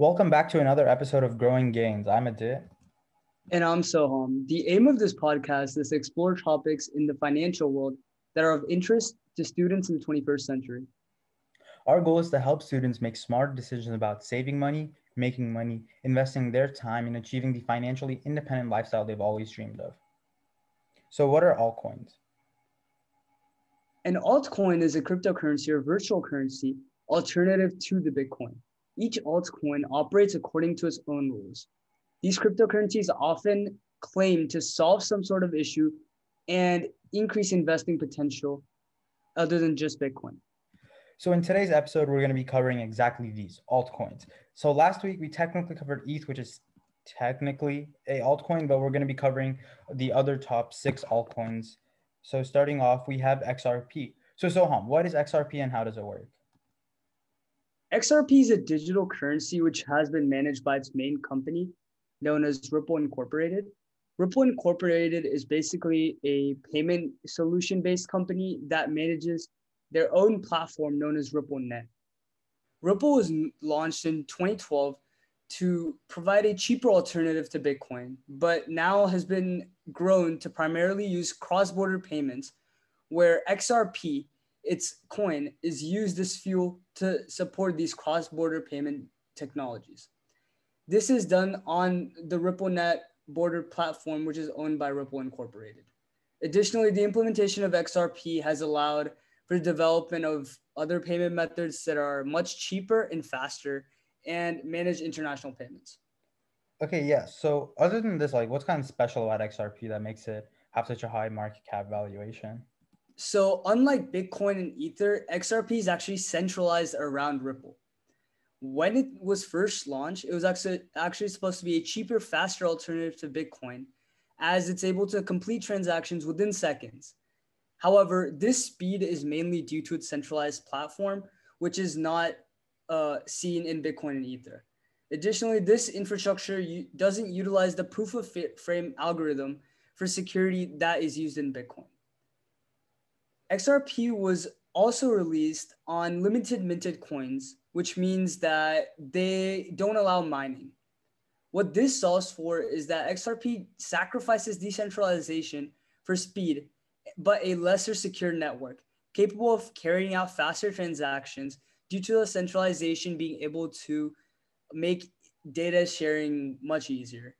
Welcome back to another episode of Growing Gains. I'm Adit. And I'm Soham. The aim of this podcast is to explore topics in the financial world that are of interest to students in the 21st century. Our goal is to help students make smart decisions about saving money, making money, investing their time, and achieving the financially independent lifestyle they've always dreamed of. So, what are altcoins? An altcoin is a cryptocurrency or virtual currency alternative to the Bitcoin. Each altcoin operates according to its own rules. These cryptocurrencies often claim to solve some sort of issue and increase investing potential other than just Bitcoin. So in today's episode, we're going to be covering exactly these altcoins. So last week we technically covered ETH, which is technically a altcoin, but we're going to be covering the other top six altcoins. So starting off, we have XRP. So Soham, what is XRP and how does it work? XRP is a digital currency which has been managed by its main company, known as Ripple Incorporated. Ripple Incorporated is basically a payment solution based company that manages their own platform known as RippleNet. Ripple was launched in 2012 to provide a cheaper alternative to Bitcoin, but now has been grown to primarily use cross border payments, where XRP, its coin, is used as fuel to support these cross border payment technologies. This is done on the RippleNet border platform, which is owned by Ripple Incorporated. Additionally, the implementation of XRP has allowed for the development of other payment methods that are much cheaper and faster and manage international payments. Okay, yeah. So other than this, like what's kind of special about XRP that makes it have such a high market cap valuation? So unlike Bitcoin and Ether, XRP is actually centralized around Ripple. When it was first launched, it was actually supposed to be a cheaper, faster alternative to Bitcoin, as it's able to complete transactions within seconds. However, this speed is mainly due to its centralized platform, which is not uh, seen in Bitcoin and Ether. Additionally, this infrastructure doesn't utilize the proof of frame algorithm for security that is used in Bitcoin. XRP was also released on limited minted coins, which means that they don't allow mining. What this solves for is that XRP sacrifices decentralization for speed but a lesser secure network capable of carrying out faster transactions due to the centralization being able to make data sharing much easier.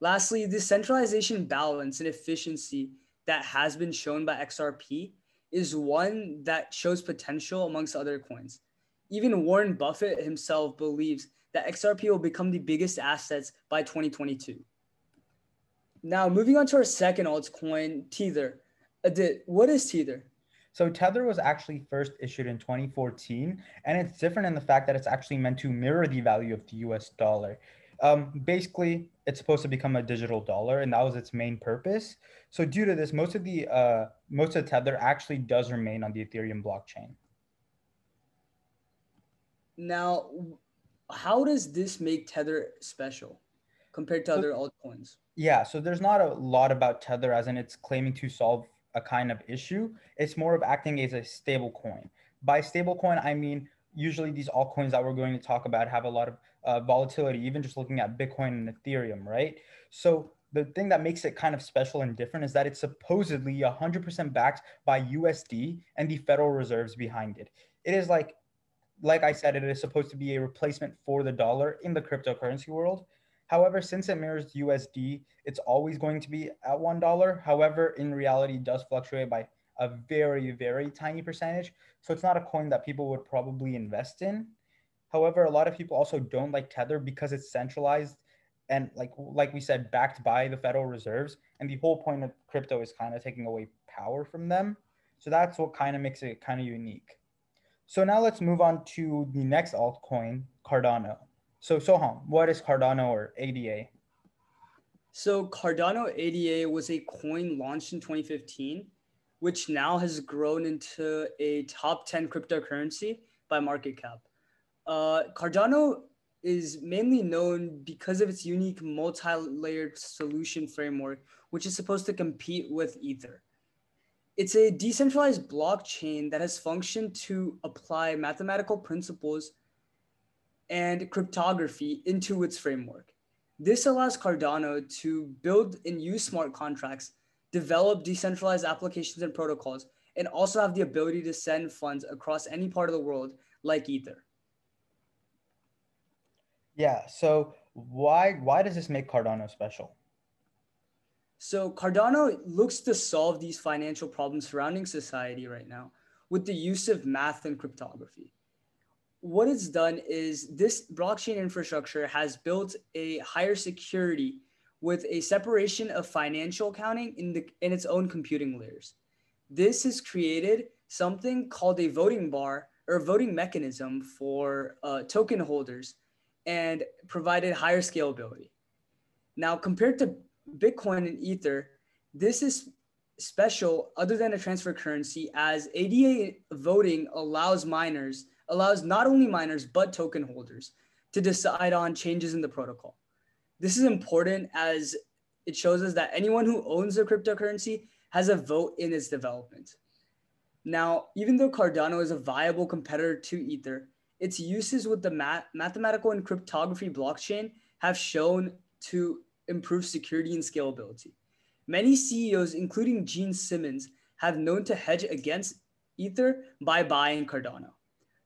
Lastly, the centralization balance and efficiency that has been shown by XRP is one that shows potential amongst other coins. Even Warren Buffett himself believes that XRP will become the biggest assets by 2022. Now, moving on to our second altcoin, Tether. Adit, what is Tether? So Tether was actually first issued in 2014, and it's different in the fact that it's actually meant to mirror the value of the US dollar. Um, basically, it's supposed to become a digital dollar, and that was its main purpose. So due to this, most of the uh, most of Tether actually does remain on the Ethereum blockchain. Now, how does this make Tether special compared to so, other altcoins? Yeah, so there's not a lot about Tether as in it's claiming to solve a kind of issue. It's more of acting as a stable coin. By stable coin, I mean usually these altcoins that we're going to talk about have a lot of uh, volatility, even just looking at Bitcoin and Ethereum, right? So the thing that makes it kind of special and different is that it's supposedly 100% backed by USD and the Federal Reserves behind it. It is like, like I said, it is supposed to be a replacement for the dollar in the cryptocurrency world. However, since it mirrors USD, it's always going to be at $1. However, in reality, it does fluctuate by a very, very tiny percentage. So it's not a coin that people would probably invest in. However, a lot of people also don't like Tether because it's centralized and like like we said, backed by the Federal Reserves. And the whole point of crypto is kind of taking away power from them. So that's what kind of makes it kind of unique. So now let's move on to the next altcoin, Cardano. So Soham, what is Cardano or ADA? So Cardano ADA was a coin launched in 2015, which now has grown into a top 10 cryptocurrency by market cap. Uh, Cardano is mainly known because of its unique multi-layered solution framework, which is supposed to compete with Ether. It's a decentralized blockchain that has functioned to apply mathematical principles and cryptography into its framework. This allows Cardano to build and use smart contracts, develop decentralized applications and protocols, and also have the ability to send funds across any part of the world like Ether. Yeah, so why why does this make Cardano special? So Cardano looks to solve these financial problems surrounding society right now with the use of math and cryptography. What it's done is this blockchain infrastructure has built a higher security with a separation of financial accounting in the in its own computing layers. This has created something called a voting bar or voting mechanism for uh, token holders and provided higher scalability. Now, compared to Bitcoin and Ether, this is special other than a transfer currency as ADA voting allows miners, allows not only miners, but token holders to decide on changes in the protocol. This is important as it shows us that anyone who owns a cryptocurrency has a vote in its development. Now, even though Cardano is a viable competitor to Ether, its uses with the math- mathematical and cryptography blockchain have shown to improve security and scalability. Many CEOs, including Gene Simmons, have known to hedge against Ether by buying Cardano.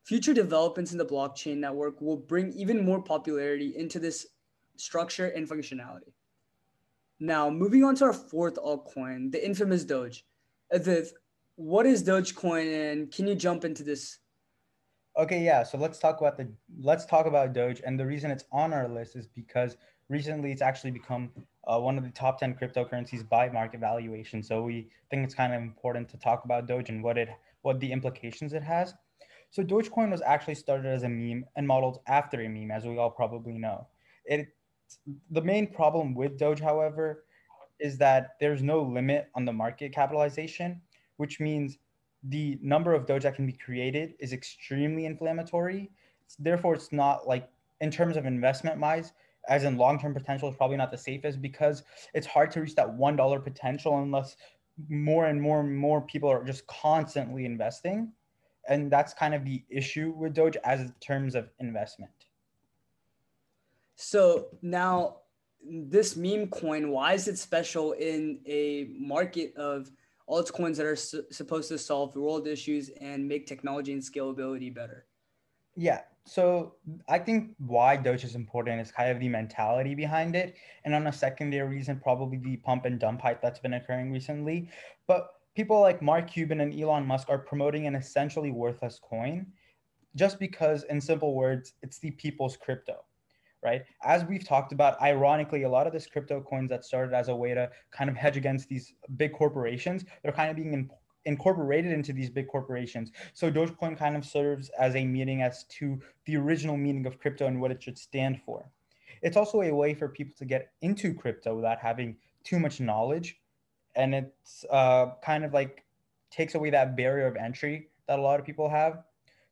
Future developments in the blockchain network will bring even more popularity into this structure and functionality. Now, moving on to our fourth altcoin, the infamous Doge. Adith, what is Dogecoin and can you jump into this Okay, yeah. So let's talk about the let's talk about Doge, and the reason it's on our list is because recently it's actually become uh, one of the top ten cryptocurrencies by market valuation. So we think it's kind of important to talk about Doge and what it what the implications it has. So Dogecoin was actually started as a meme and modeled after a meme, as we all probably know. It the main problem with Doge, however, is that there's no limit on the market capitalization, which means the number of Doge that can be created is extremely inflammatory. Therefore, it's not like in terms of investment wise, as in long term potential, is probably not the safest because it's hard to reach that one dollar potential unless more and more and more people are just constantly investing. And that's kind of the issue with Doge as in terms of investment. So now this meme coin, why is it special in a market of altcoins that are su- supposed to solve world issues and make technology and scalability better? Yeah. So I think why Doge is important is kind of the mentality behind it. And on a secondary reason, probably the pump and dump hype that's been occurring recently. But people like Mark Cuban and Elon Musk are promoting an essentially worthless coin just because, in simple words, it's the people's crypto right? As we've talked about, ironically, a lot of this crypto coins that started as a way to kind of hedge against these big corporations, they're kind of being in, incorporated into these big corporations. So Dogecoin kind of serves as a meaning as to the original meaning of crypto and what it should stand for. It's also a way for people to get into crypto without having too much knowledge. And it's uh, kind of like takes away that barrier of entry that a lot of people have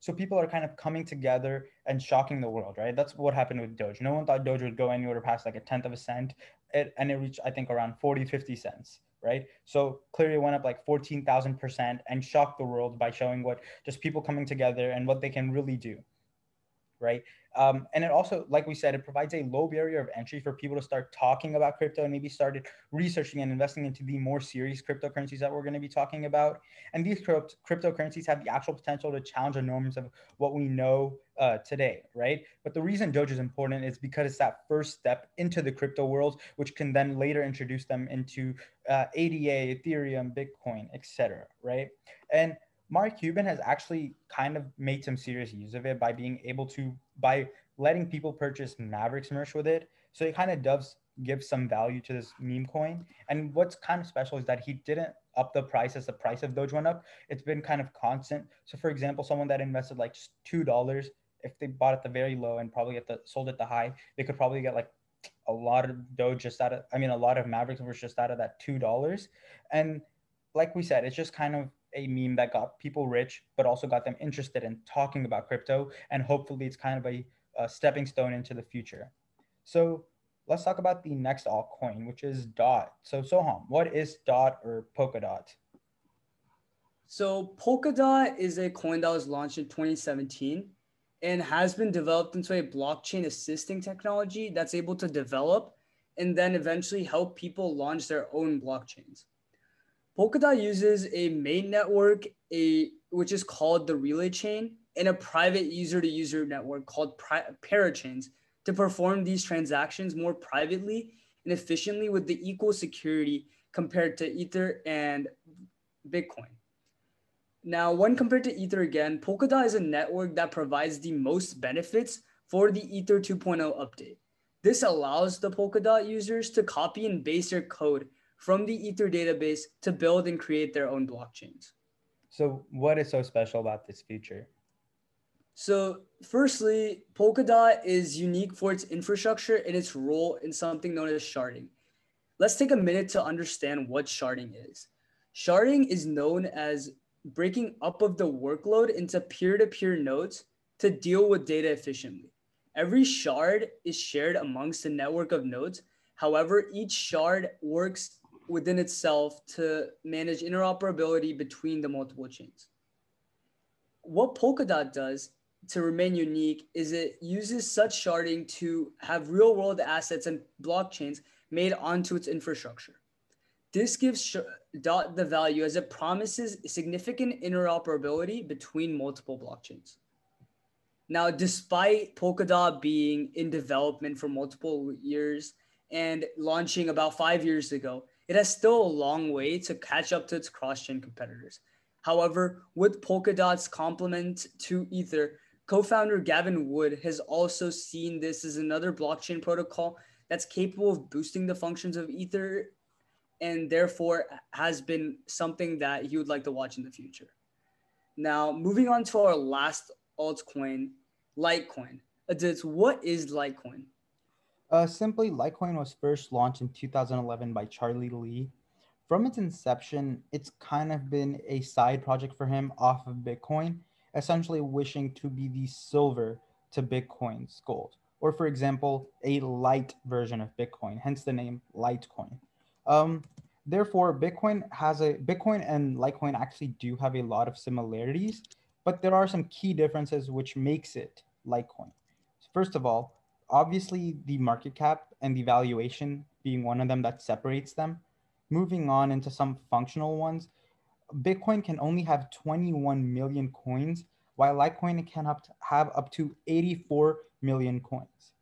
so people are kind of coming together and shocking the world, right? That's what happened with Doge. No one thought Doge would go anywhere past like a tenth of a cent. It, and it reached, I think, around 40, 50 cents, right? So clearly went up like 14,000% and shocked the world by showing what just people coming together and what they can really do, right? Um, and it also, like we said, it provides a low barrier of entry for people to start talking about crypto and maybe started researching and investing into the more serious cryptocurrencies that we're going to be talking about. And these crypt- cryptocurrencies have the actual potential to challenge the norms of what we know uh, today, right? But the reason Doge is important is because it's that first step into the crypto world, which can then later introduce them into uh, ADA, Ethereum, Bitcoin, etc. Right? And Mark Cuban has actually kind of made some serious use of it by being able to by letting people purchase Mavericks merch with it. So it kind of does give some value to this meme coin. And what's kind of special is that he didn't up the price as the price of Doge went up. It's been kind of constant. So for example, someone that invested like two dollars, if they bought at the very low and probably at the sold at the high, they could probably get like a lot of Doge just out of I mean a lot of Mavericks was just out of that two dollars. And like we said, it's just kind of a meme that got people rich, but also got them interested in talking about crypto. And hopefully, it's kind of a, a stepping stone into the future. So let's talk about the next altcoin, which is DOT. So Soham, what is DOT or Polkadot? So Polkadot is a coin that was launched in 2017, and has been developed into a blockchain assisting technology that's able to develop and then eventually help people launch their own blockchains. Polkadot uses a main network, a which is called the relay chain, and a private user-to-user network called pri- parachains to perform these transactions more privately and efficiently with the equal security compared to Ether and Bitcoin. Now, when compared to Ether again, Polkadot is a network that provides the most benefits for the Ether 2.0 update. This allows the Polkadot users to copy and paste their code from the Ether database to build and create their own blockchains. So, what is so special about this feature? So, firstly, Polkadot is unique for its infrastructure and its role in something known as sharding. Let's take a minute to understand what sharding is. Sharding is known as breaking up of the workload into peer to peer nodes to deal with data efficiently. Every shard is shared amongst a network of nodes. However, each shard works within itself to manage interoperability between the multiple chains. What Polkadot does to remain unique is it uses such sharding to have real world assets and blockchains made onto its infrastructure. This gives Dot the value as it promises significant interoperability between multiple blockchains. Now, despite Polkadot being in development for multiple years and launching about five years ago, it has still a long way to catch up to its cross-chain competitors. However, with Polkadot's complement to Ether, co-founder Gavin Wood has also seen this as another blockchain protocol that's capable of boosting the functions of Ether and therefore has been something that he would like to watch in the future. Now, moving on to our last altcoin, Litecoin. Aditz, what is Litecoin? Uh, simply, Litecoin was first launched in 2011 by Charlie Lee. From its inception, it's kind of been a side project for him off of Bitcoin, essentially wishing to be the silver to Bitcoin's gold, or for example, a light version of Bitcoin, hence the name Litecoin. Um, therefore, Bitcoin has a Bitcoin and Litecoin actually do have a lot of similarities, but there are some key differences which makes it Litecoin. First of all, obviously the market cap and the valuation being one of them that separates them. Moving on into some functional ones, Bitcoin can only have 21 million coins, while Litecoin can have up to 84 million coins.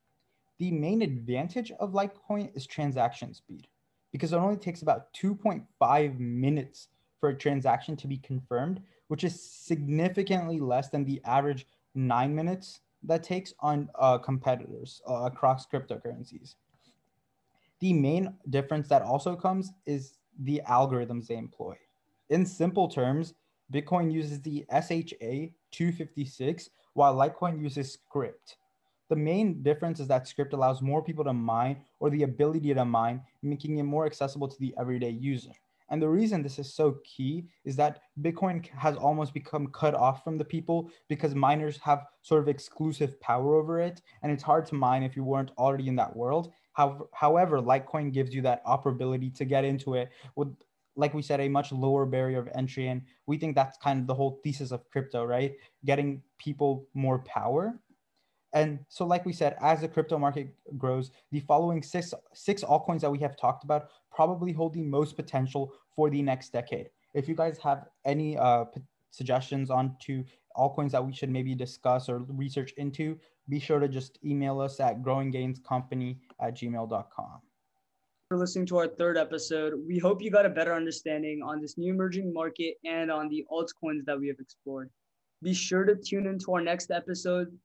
The main advantage of Litecoin is transaction speed because it only takes about 2.5 minutes for a transaction to be confirmed, which is significantly less than the average nine minutes that takes on uh, competitors uh, across cryptocurrencies. The main difference that also comes is the algorithms they employ. In simple terms, Bitcoin uses the SHA 256 while Litecoin uses Scrypt. The main difference is that Scrypt allows more people to mine or the ability to mine, making it more accessible to the everyday user. And the reason this is so key is that Bitcoin has almost become cut off from the people because miners have sort of exclusive power over it. And it's hard to mine if you weren't already in that world. However, Litecoin gives you that operability to get into it with, like we said, a much lower barrier of entry. And we think that's kind of the whole thesis of crypto, right? Getting people more power. And so, like we said, as the crypto market grows, the following six six altcoins that we have talked about probably hold the most potential for the next decade. If you guys have any uh, p- suggestions on to altcoins that we should maybe discuss or research into, be sure to just email us at growinggainscompany at gmail.com. For listening to our third episode, we hope you got a better understanding on this new emerging market and on the altcoins that we have explored. Be sure to tune into our next episode